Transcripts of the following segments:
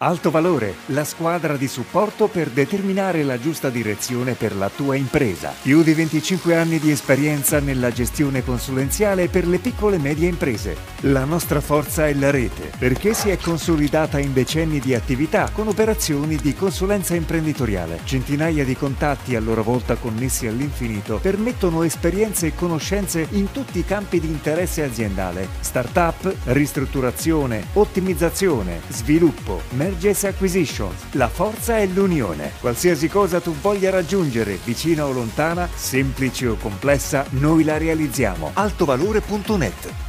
Alto Valore, la squadra di supporto per determinare la giusta direzione per la tua impresa. Più di 25 anni di esperienza nella gestione consulenziale per le piccole e medie imprese. La nostra forza è la rete, perché si è consolidata in decenni di attività con operazioni di consulenza imprenditoriale. Centinaia di contatti a loro volta connessi all'infinito permettono esperienze e conoscenze in tutti i campi di interesse aziendale. Startup, ristrutturazione, ottimizzazione, sviluppo, Mergers Acquisitions. La forza è l'unione. Qualsiasi cosa tu voglia raggiungere, vicina o lontana, semplice o complessa, noi la realizziamo. altovalore.net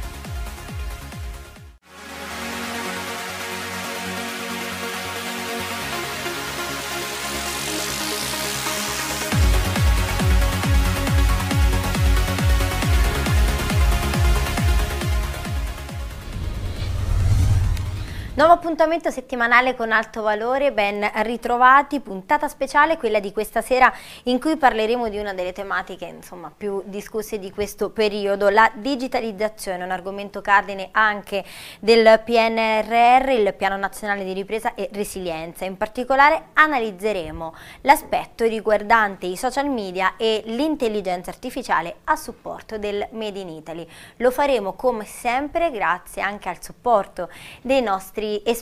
appuntamento settimanale con Alto Valore, ben ritrovati, puntata speciale, quella di questa sera in cui parleremo di una delle tematiche insomma, più discusse di questo periodo, la digitalizzazione, un argomento cardine anche del PNRR, il Piano Nazionale di Ripresa e Resilienza. In particolare analizzeremo l'aspetto riguardante i social media e l'intelligenza artificiale a supporto del Made in Italy. Lo faremo come sempre grazie anche al supporto dei nostri esperti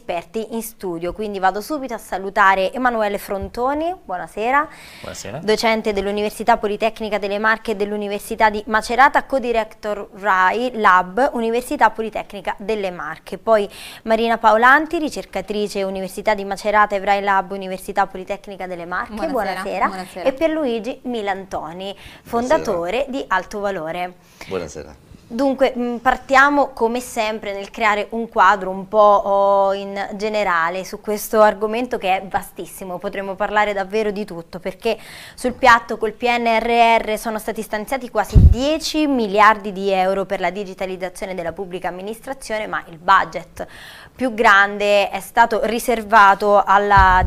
in studio, quindi vado subito a salutare Emanuele Frontoni, buonasera, buonasera. docente dell'Università Politecnica delle Marche e dell'Università di Macerata, co-director RAI Lab, Università Politecnica delle Marche, poi Marina Paolanti, ricercatrice Università di Macerata e RAI Lab, Università Politecnica delle Marche, buonasera, buonasera. buonasera. e Pierluigi Milantoni, fondatore buonasera. di Alto Valore. Buonasera. Dunque mm, partiamo come sempre nel creare un quadro un po' oh, in generale su questo argomento che è vastissimo, potremmo parlare davvero di tutto perché sul piatto col PNRR sono stati stanziati quasi 10 miliardi di euro per la digitalizzazione della pubblica amministrazione ma il budget più grande è stato riservato alla,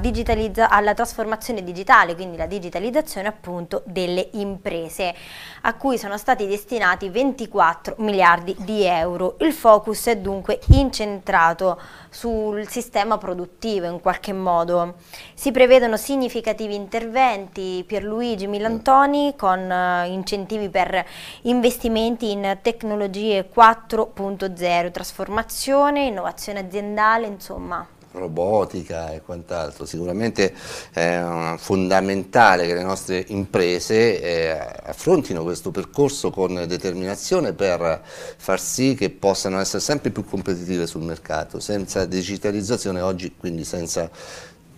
alla trasformazione digitale, quindi la digitalizzazione appunto delle imprese a cui sono stati destinati 24 miliardi di euro. Il focus è dunque incentrato sul sistema produttivo in qualche modo. Si prevedono significativi interventi Pierluigi Milantoni con uh, incentivi per investimenti in tecnologie 4.0, trasformazione, innovazione aziendale, insomma robotica e quant'altro. Sicuramente è fondamentale che le nostre imprese eh, affrontino questo percorso con determinazione per far sì che possano essere sempre più competitive sul mercato. Senza digitalizzazione oggi, quindi senza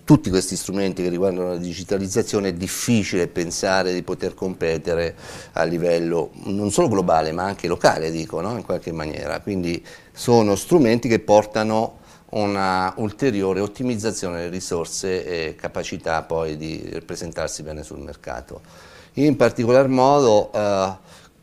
tutti questi strumenti che riguardano la digitalizzazione è difficile pensare di poter competere a livello non solo globale ma anche locale, dico, no? in qualche maniera. Quindi sono strumenti che portano una ulteriore ottimizzazione delle risorse e capacità poi di rappresentarsi bene sul mercato. In particolar modo eh,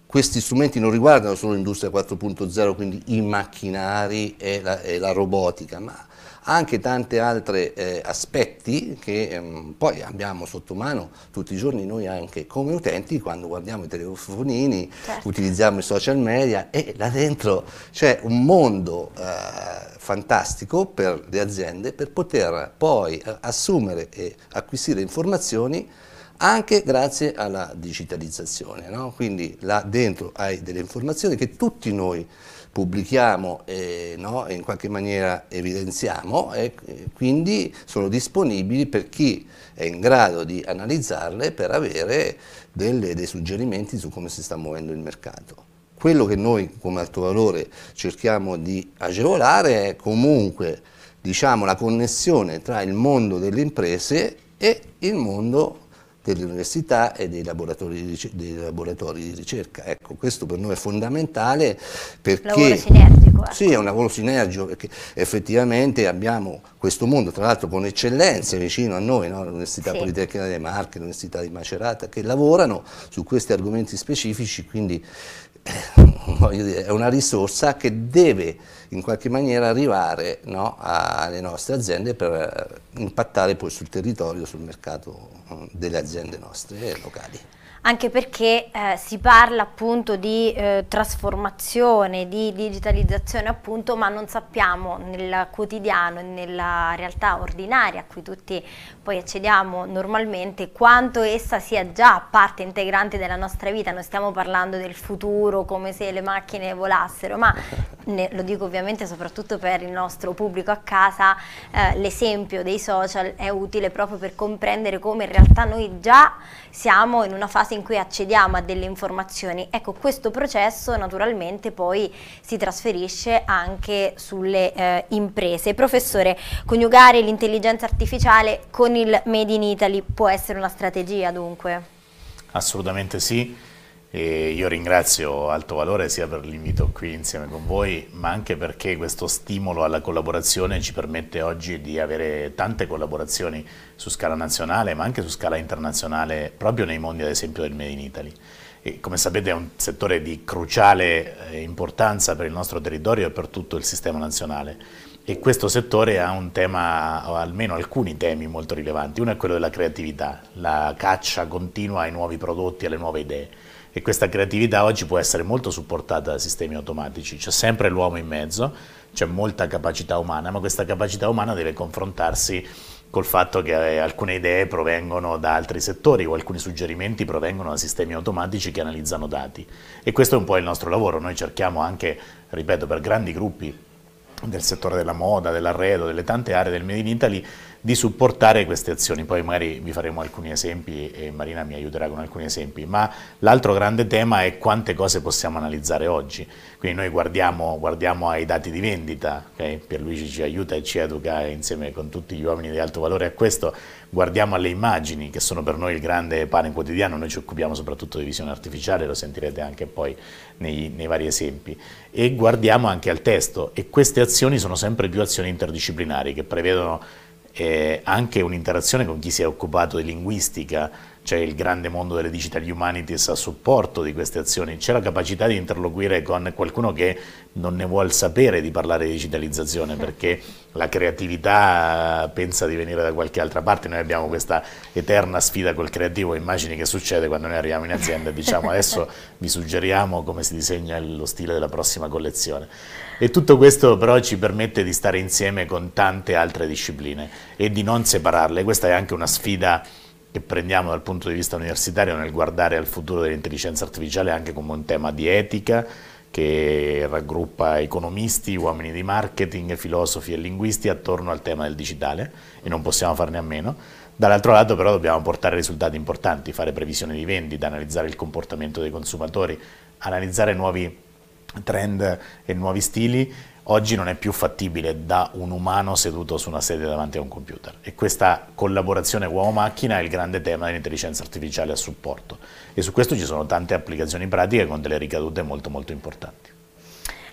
questi strumenti non riguardano solo l'industria 4.0, quindi i macchinari e la, e la robotica, ma anche tanti altri eh, aspetti che ehm, poi abbiamo sotto mano tutti i giorni noi anche come utenti quando guardiamo i telefonini, certo. utilizziamo i social media e là dentro c'è un mondo eh, fantastico per le aziende per poter poi eh, assumere e acquisire informazioni anche grazie alla digitalizzazione. No? Quindi là dentro hai delle informazioni che tutti noi pubblichiamo e, no, in qualche maniera evidenziamo e quindi sono disponibili per chi è in grado di analizzarle per avere delle, dei suggerimenti su come si sta muovendo il mercato. Quello che noi come alto valore cerchiamo di agevolare è comunque diciamo, la connessione tra il mondo delle imprese e il mondo delle università e dei laboratori, di, dei laboratori di ricerca. Ecco, questo per noi è fondamentale perché... Lavoro sinergico. Ecco. Sì, è un lavoro sinergico perché effettivamente abbiamo questo mondo, tra l'altro con eccellenze vicino a noi, no? l'Università sì. Politecnica delle Marche, l'Università di Macerata, che lavorano su questi argomenti specifici, quindi eh, dire, è una risorsa che deve in qualche maniera arrivare no, alle nostre aziende per eh, impattare poi sul territorio, sul mercato eh, delle aziende nostre locali. Anche perché eh, si parla appunto di eh, trasformazione, di digitalizzazione appunto, ma non sappiamo nel quotidiano, nella realtà ordinaria a cui tutti poi accediamo normalmente, quanto essa sia già parte integrante della nostra vita, non stiamo parlando del futuro come se le macchine volassero, ma ne, lo dico ovviamente soprattutto per il nostro pubblico a casa, eh, l'esempio dei social è utile proprio per comprendere come in realtà noi già siamo in una fase in cui accediamo a delle informazioni. Ecco, questo processo naturalmente poi si trasferisce anche sulle eh, imprese. Professore, coniugare l'intelligenza artificiale con il Made in Italy può essere una strategia dunque? Assolutamente sì. E io ringrazio Alto Valore sia per l'invito qui insieme con voi, ma anche perché questo stimolo alla collaborazione ci permette oggi di avere tante collaborazioni su scala nazionale, ma anche su scala internazionale, proprio nei mondi ad esempio del Made in Italy. E come sapete è un settore di cruciale eh, importanza per il nostro territorio e per tutto il sistema nazionale. E questo settore ha un tema, o almeno alcuni temi molto rilevanti. Uno è quello della creatività, la caccia continua ai nuovi prodotti, alle nuove idee e questa creatività oggi può essere molto supportata da sistemi automatici, c'è sempre l'uomo in mezzo, c'è molta capacità umana, ma questa capacità umana deve confrontarsi col fatto che eh, alcune idee provengono da altri settori o alcuni suggerimenti provengono da sistemi automatici che analizzano dati. E questo è un po' il nostro lavoro, noi cerchiamo anche, ripeto, per grandi gruppi del settore della moda, dell'arredo, delle tante aree del Made in Italy di supportare queste azioni, poi magari vi faremo alcuni esempi e Marina mi aiuterà con alcuni esempi, ma l'altro grande tema è quante cose possiamo analizzare oggi, quindi noi guardiamo, guardiamo ai dati di vendita, okay? Pierluigi ci aiuta e ci educa insieme con tutti gli uomini di alto valore a questo, guardiamo alle immagini che sono per noi il grande pane quotidiano, noi ci occupiamo soprattutto di visione artificiale, lo sentirete anche poi nei, nei vari esempi, e guardiamo anche al testo. E queste azioni sono sempre più azioni interdisciplinari che prevedono eh, anche un'interazione con chi si è occupato di linguistica, c'è il grande mondo delle digital humanities a supporto di queste azioni, c'è la capacità di interloquire con qualcuno che non ne vuole sapere di parlare di digitalizzazione perché la creatività pensa di venire da qualche altra parte, noi abbiamo questa eterna sfida col creativo, immagini che succede quando noi arriviamo in azienda e diciamo adesso vi suggeriamo come si disegna lo stile della prossima collezione. E tutto questo però ci permette di stare insieme con tante altre discipline e di non separarle, questa è anche una sfida che prendiamo dal punto di vista universitario nel guardare al futuro dell'intelligenza artificiale anche come un tema di etica che raggruppa economisti, uomini di marketing, filosofi e linguisti attorno al tema del digitale e non possiamo farne a meno. Dall'altro lato però dobbiamo portare risultati importanti, fare previsioni di vendita, analizzare il comportamento dei consumatori, analizzare nuovi trend e nuovi stili, oggi non è più fattibile da un umano seduto su una sedia davanti a un computer e questa collaborazione uomo-macchina è il grande tema dell'intelligenza artificiale a supporto e su questo ci sono tante applicazioni pratiche con delle ricadute molto molto importanti.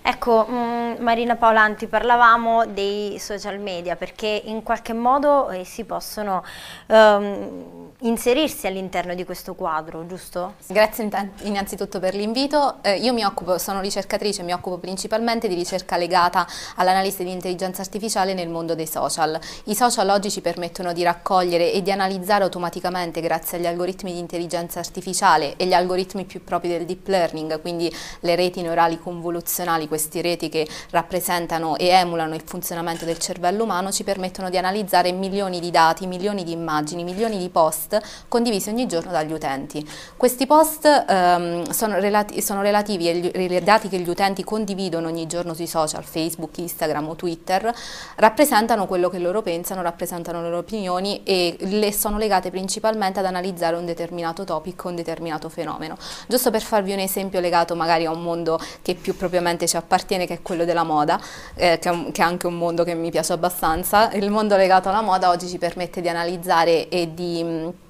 Ecco, mh, mm, Marina Paolanti, parlavamo dei social media perché in qualche modo essi possono um, inserirsi all'interno di questo quadro, giusto? Grazie innanzitutto per l'invito. Eh, io mi occupo, sono ricercatrice, mi occupo principalmente di ricerca legata all'analisi di intelligenza artificiale nel mondo dei social. I social oggi ci permettono di raccogliere e di analizzare automaticamente grazie agli algoritmi di intelligenza artificiale e gli algoritmi più propri del deep learning, quindi le reti neurali convoluzionali, queste reti che rappresentano e emulano il funzionamento del cervello umano, ci permettono di analizzare milioni di dati, milioni di immagini, milioni di post condivisi ogni giorno dagli utenti. Questi post ehm, sono, relati sono, relativi ai dati che gli utenti condividono ogni giorno sui social, Facebook, Instagram o Twitter, rappresentano quello che loro pensano, rappresentano le loro opinioni e le sono legate principalmente ad analizzare un determinato topic un determinato fenomeno. Giusto per farvi un esempio legato magari a un mondo che più propriamente ci appartiene, che è quello della moda, eh, che, è un, che è anche un mondo che mi piace abbastanza, il mondo legato alla moda oggi ci permette di analizzare e di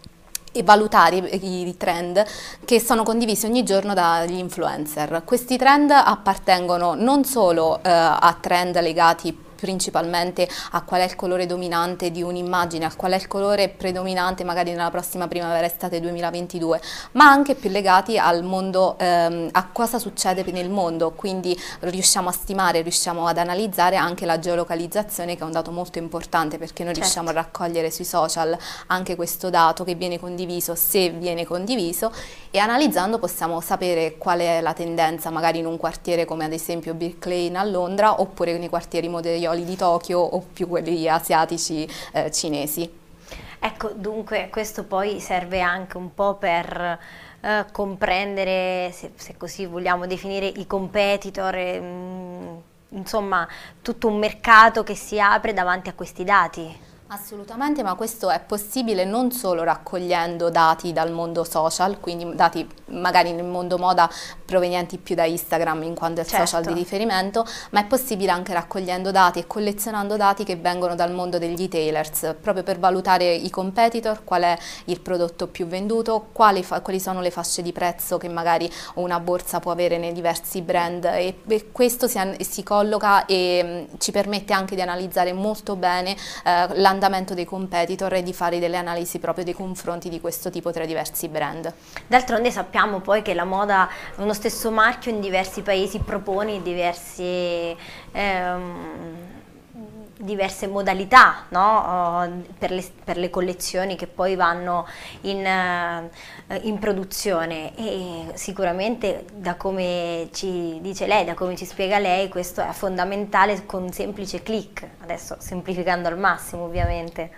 e valutare i, i, trend che sono condivisi ogni giorno dagli influencer. Questi trend appartengono non solo eh, a trend legati principalmente a qual è il colore dominante di un'immagine, a qual è il colore predominante magari nella prossima primavera estate 2022, ma anche più legati al mondo, ehm, a cosa succede nel mondo, quindi riusciamo a stimare, riusciamo ad analizzare anche la geolocalizzazione che è un dato molto importante perché noi certo. riusciamo a raccogliere sui social anche questo dato che viene condiviso, se viene condiviso e analizzando possiamo sapere qual è la tendenza magari in un quartiere come ad esempio Brick Lane a Londra oppure nei quartieri moderioli di Tokyo o più quelli asiatici eh, cinesi. Ecco, dunque questo poi serve anche un po' per eh, comprendere, se, se, così vogliamo definire, i competitor, e, mh, mm, insomma tutto un mercato che si apre davanti a questi dati. Assolutamente, ma questo è possibile non solo raccogliendo dati dal mondo social, quindi dati magari nel mondo moda provenienti più da Instagram in quanto è il certo. social di riferimento, ma è possibile anche raccogliendo dati e collezionando dati che vengono dal mondo degli retailers, proprio per valutare i competitor, qual è il prodotto più venduto, quali, quali sono le fasce di prezzo che magari una borsa può avere nei diversi brand e, e questo si, si, colloca e mh, ci permette anche di analizzare molto bene eh, la l'andamento dei competitor e di fare delle analisi proprio dei confronti di questo tipo tra diversi brand. D'altronde sappiamo poi che la moda, uno stesso marchio in diversi paesi propone diversi... Ehm, diverse modalità no? per, le, per, le, collezioni che poi vanno in, uh, in, produzione e sicuramente da come ci dice lei, da come ci spiega lei, questo è fondamentale con semplice click, adesso semplificando al massimo ovviamente.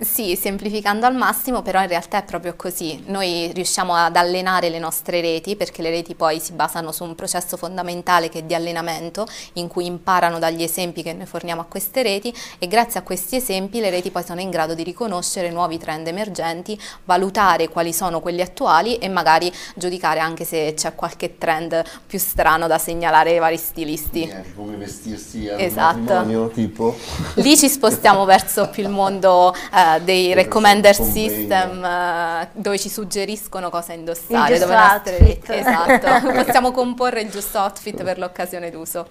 Sì, semplificando al massimo, però in realtà è proprio così. Noi riusciamo ad allenare le nostre reti, perché le reti poi si basano su un processo fondamentale che è di allenamento, in cui imparano dagli esempi che noi forniamo a queste reti e grazie a questi esempi le reti poi sono in grado di riconoscere nuovi trend emergenti, valutare quali sono quelli attuali e magari giudicare anche se c'è qualche trend più strano da segnalare ai vari stilisti. Niente, come vestirsi al esatto. matrimonio, tipo? Lì ci spostiamo verso più il mondo... Eh, dei recommender system uh, dove ci suggeriscono cosa indossare. Il dove outfit. Esatto, possiamo comporre il giusto outfit per l'occasione d'uso.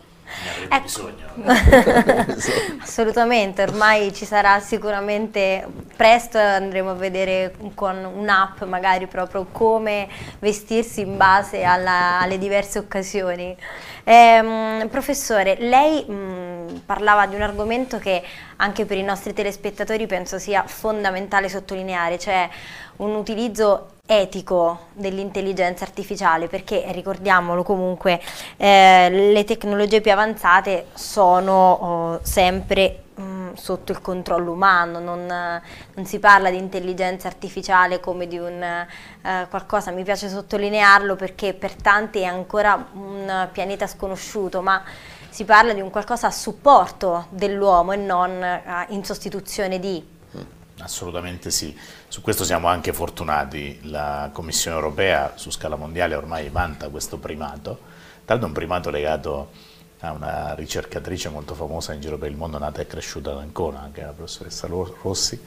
Ecco. bisogno. Assolutamente, ormai ci sarà sicuramente, presto andremo a vedere con un'app magari proprio come vestirsi in base alla, alle diverse occasioni. Eh, professore, lei mh, parlava di un argomento che anche per i nostri telespettatori penso sia fondamentale sottolineare, cioè un utilizzo etico dell'intelligenza artificiale perché ricordiamolo comunque eh, le tecnologie più avanzate sono oh, sempre mm, sotto il controllo umano, non, non, si parla di intelligenza artificiale come di un eh, qualcosa, mi piace sottolinearlo perché per tanti è ancora un pianeta sconosciuto, ma si parla di un qualcosa a supporto dell'uomo e non eh, in sostituzione di. Assolutamente sì, su questo siamo anche fortunati, la Commissione europea su scala mondiale ormai vanta questo primato, l'altro un primato legato a una ricercatrice molto famosa in giro per il mondo, nata e cresciuta ad Ancona, che la professoressa Rossi,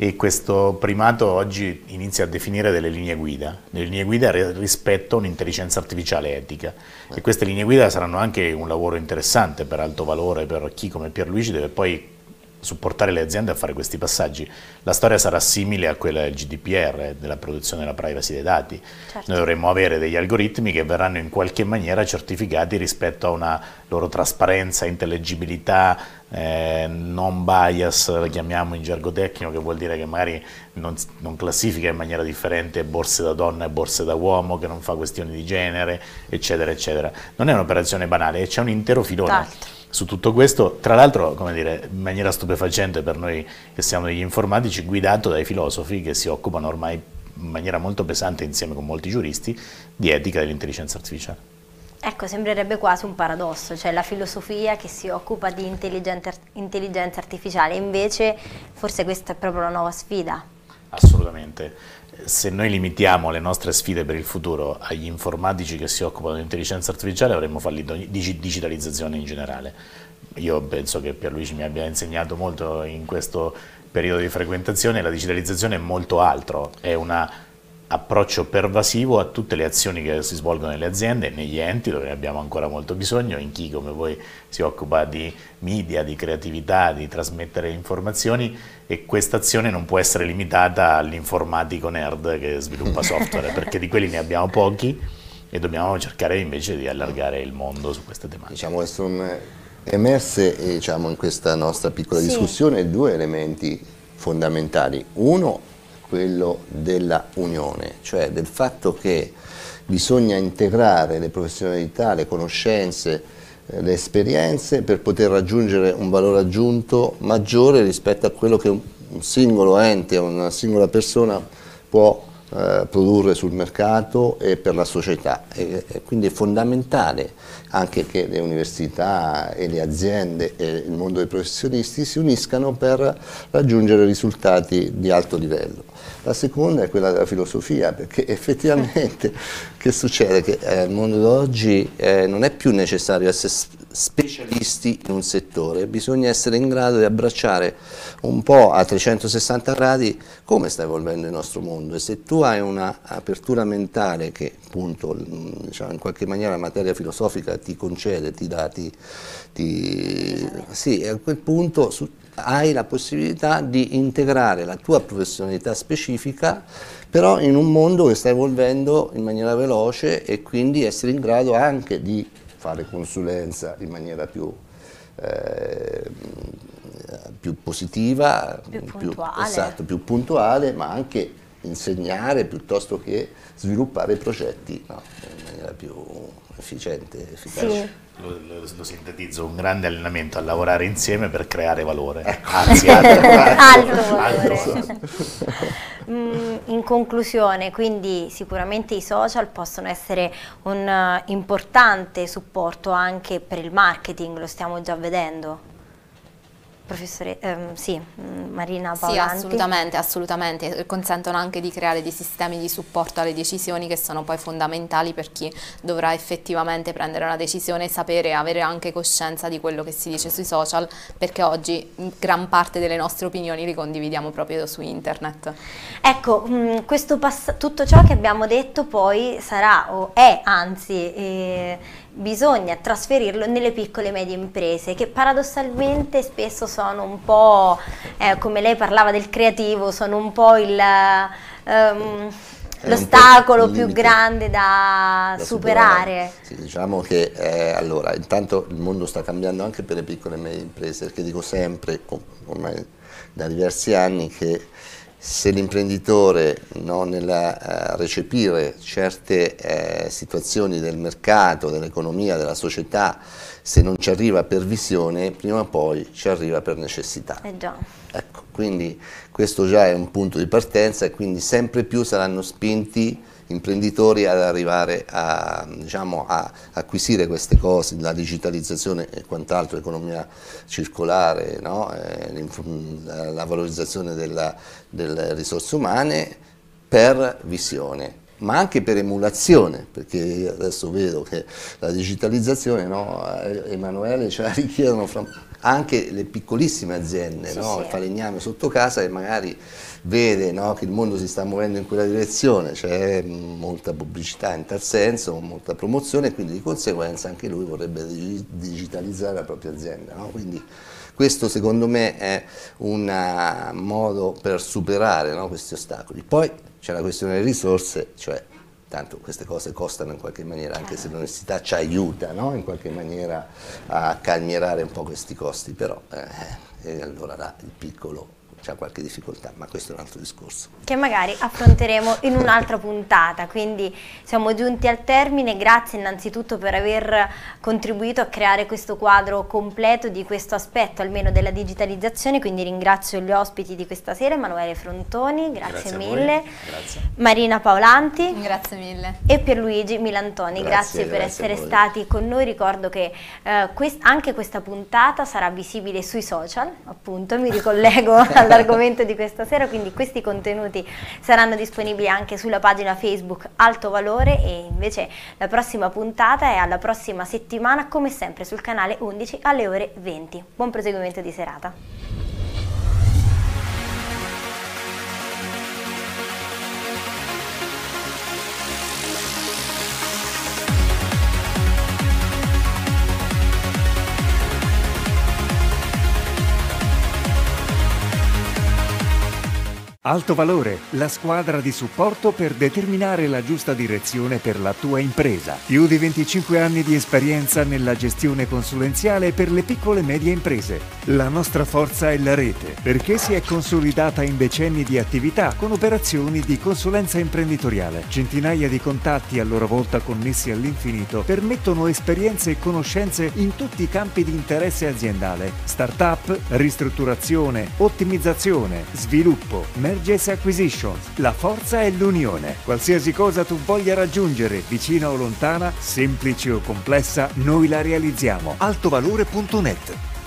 e questo primato oggi inizia a definire delle linee guida, delle linee guida rispetto a un'intelligenza artificiale etica. E queste linee guida saranno anche un lavoro interessante per alto valore per chi come Pierluigi deve poi supportare le aziende a fare questi passaggi. La storia sarà simile a quella del GDPR, della produzione della privacy dei dati. Certo. Noi dovremmo avere degli algoritmi che verranno in qualche maniera certificati rispetto a una loro trasparenza, intellegibilità, eh, non bias, la chiamiamo in gergo tecnico, che vuol dire che magari non, non, classifica in maniera differente borse da donna e borse da uomo, che non fa questioni di genere, eccetera, eccetera. Non è un'operazione banale, c'è un intero filone. Certo su tutto questo, tra l'altro in maniera stupefacente per noi che siamo degli informatici, guidato dai filosofi che si occupano ormai in maniera molto pesante insieme con molti giuristi di etica dell'intelligenza artificiale. Ecco, sembrerebbe quasi un paradosso, cioè la filosofia che si occupa di intelligenza artificiale, invece forse questa è proprio la nuova sfida. Assolutamente. Se noi limitiamo le nostre sfide per il futuro agli informatici che si occupano di intelligenza artificiale avremo fallito di digitalizzazione in generale. Io penso che Pierluigi mi abbia insegnato molto in questo periodo di frequentazione, la digitalizzazione è molto altro, è una approccio pervasivo a tutte le azioni che si svolgono nelle aziende, negli enti dove ne abbiamo ancora molto bisogno, in chi come voi si occupa di media, di creatività, di trasmettere informazioni e questa azione non può essere limitata all'informatico nerd che sviluppa software perché di quelli ne abbiamo pochi e dobbiamo cercare invece di allargare il mondo su queste tematiche. Diciamo che sono emerse diciamo, in questa nostra piccola sì. discussione due elementi fondamentali. Uno quello della unione, cioè del fatto che bisogna integrare le professionalità, le conoscenze, eh, le esperienze per poter raggiungere un valore aggiunto maggiore rispetto a quello che un singolo ente, una singola persona può eh, produrre sul mercato e per la società. E, e quindi è fondamentale anche che le università e le aziende e il mondo dei professionisti si uniscano per raggiungere risultati di alto livello. La seconda è quella della filosofia, perché effettivamente che succede? Che eh, mondo d'oggi eh, non è più necessario essere specialisti in un settore, bisogna essere in grado di abbracciare un po' a 360 gradi come sta evolvendo il nostro mondo e se tu hai un'apertura mentale che appunto diciamo, in qualche maniera la materia filosofica ti concede, ti dà, ti, ti, sì, a quel punto su, hai la possibilità di integrare la tua professionalità specifica però in un mondo che sta evolvendo in maniera veloce e quindi essere in grado anche di fare consulenza in maniera più, eh, più positiva, più puntuale. Più, esatto, più puntuale, ma anche insegnare piuttosto che sviluppare progetti no, in maniera più efficiente, efficace. Sì. Lo, lo, lo, sintetizzo, un grande allenamento a lavorare insieme per creare valore, ecco. anzi altro, altro, altro valore. Mm, in conclusione, quindi sicuramente i social possono essere un uh, importante supporto anche per il marketing, lo stiamo già vedendo. Professore, ehm, sì, mm, Marina Paolanti. Sì, assolutamente, assolutamente. Consentono anche di creare dei sistemi di supporto alle decisioni che sono poi fondamentali per chi dovrà effettivamente prendere una decisione e sapere, avere anche coscienza di quello che si dice sui social, perché oggi gran parte delle nostre opinioni le condividiamo proprio su internet. Ecco, mm, tutto ciò che abbiamo detto poi sarà, o è anzi, eh, bisogna trasferirlo nelle piccole e medie imprese che paradossalmente spesso sono un po', eh, come lei parlava del creativo, sono un po' il... Um, l'ostacolo più grande da, da superare. superare. Sì, diciamo che eh, allora, intanto il mondo sta cambiando anche per le piccole e medie imprese, perché dico sempre, ormai da diversi anni, che se l'imprenditore no, nel recepire certe uh, situazioni del mercato, dell'economia, della società, se non ci arriva per visione, prima o poi ci arriva per necessità. Eh già. Ecco, quindi questo già è un punto di partenza e quindi sempre più saranno spinti imprenditori ad arrivare a, diciamo, a acquisire queste cose, la digitalizzazione e quant'altro, l'economia circolare, no? eh, la valorizzazione della, delle risorse umane per visione ma anche per emulazione, perché adesso vedo che la digitalizzazione, no, Emanuele, ce la richiedono anche le piccolissime aziende, sì, no? sì. il falegname sotto casa che magari vede no, che il mondo si sta muovendo in quella direzione, c'è molta pubblicità in tal senso, molta promozione e quindi di conseguenza anche lui vorrebbe digitalizzare la propria azienda. No? Quindi questo secondo me è un modo per superare no, questi ostacoli. Poi c'è la questione delle risorse, cioè tanto queste cose costano in qualche maniera, anche se l'università ci aiuta no? in qualche maniera a calmierare un po' questi costi, però eh, allora là il piccolo c'è qualche difficoltà, ma questo è un altro discorso. Che magari affronteremo in un'altra puntata, quindi siamo giunti al termine, grazie innanzitutto per aver contribuito a creare questo quadro completo di questo aspetto, almeno della digitalizzazione, quindi ringrazio gli ospiti di questa sera, Emanuele Frontoni, grazie, grazie mille, grazie. Marina Paolanti, grazie mille, e Pierluigi Milantoni, grazie, grazie per essere stati con noi, ricordo che eh, quest anche questa puntata sarà visibile sui social, appunto mi ricollego al all'argomento di questa sera, quindi questi contenuti saranno disponibili anche sulla pagina Facebook Alto Valore e invece la prossima puntata è alla prossima settimana come sempre sul canale 11 alle ore 20. Buon proseguimento di serata. Alto Valore, la squadra di supporto per determinare la giusta direzione per la tua impresa. Più di 25 anni di esperienza nella gestione consulenziale per le piccole e medie imprese. La nostra forza è la rete, perché si è consolidata in decenni di attività con operazioni di consulenza imprenditoriale. Centinaia di contatti a loro volta connessi all'infinito permettono esperienze e conoscenze in tutti i campi di interesse aziendale. Startup, ristrutturazione, ottimizzazione, sviluppo, mergers e acquisitions. La forza è l'unione. Qualsiasi cosa tu voglia raggiungere, vicina o lontana, semplice o complessa, noi la realizziamo. altovalore.net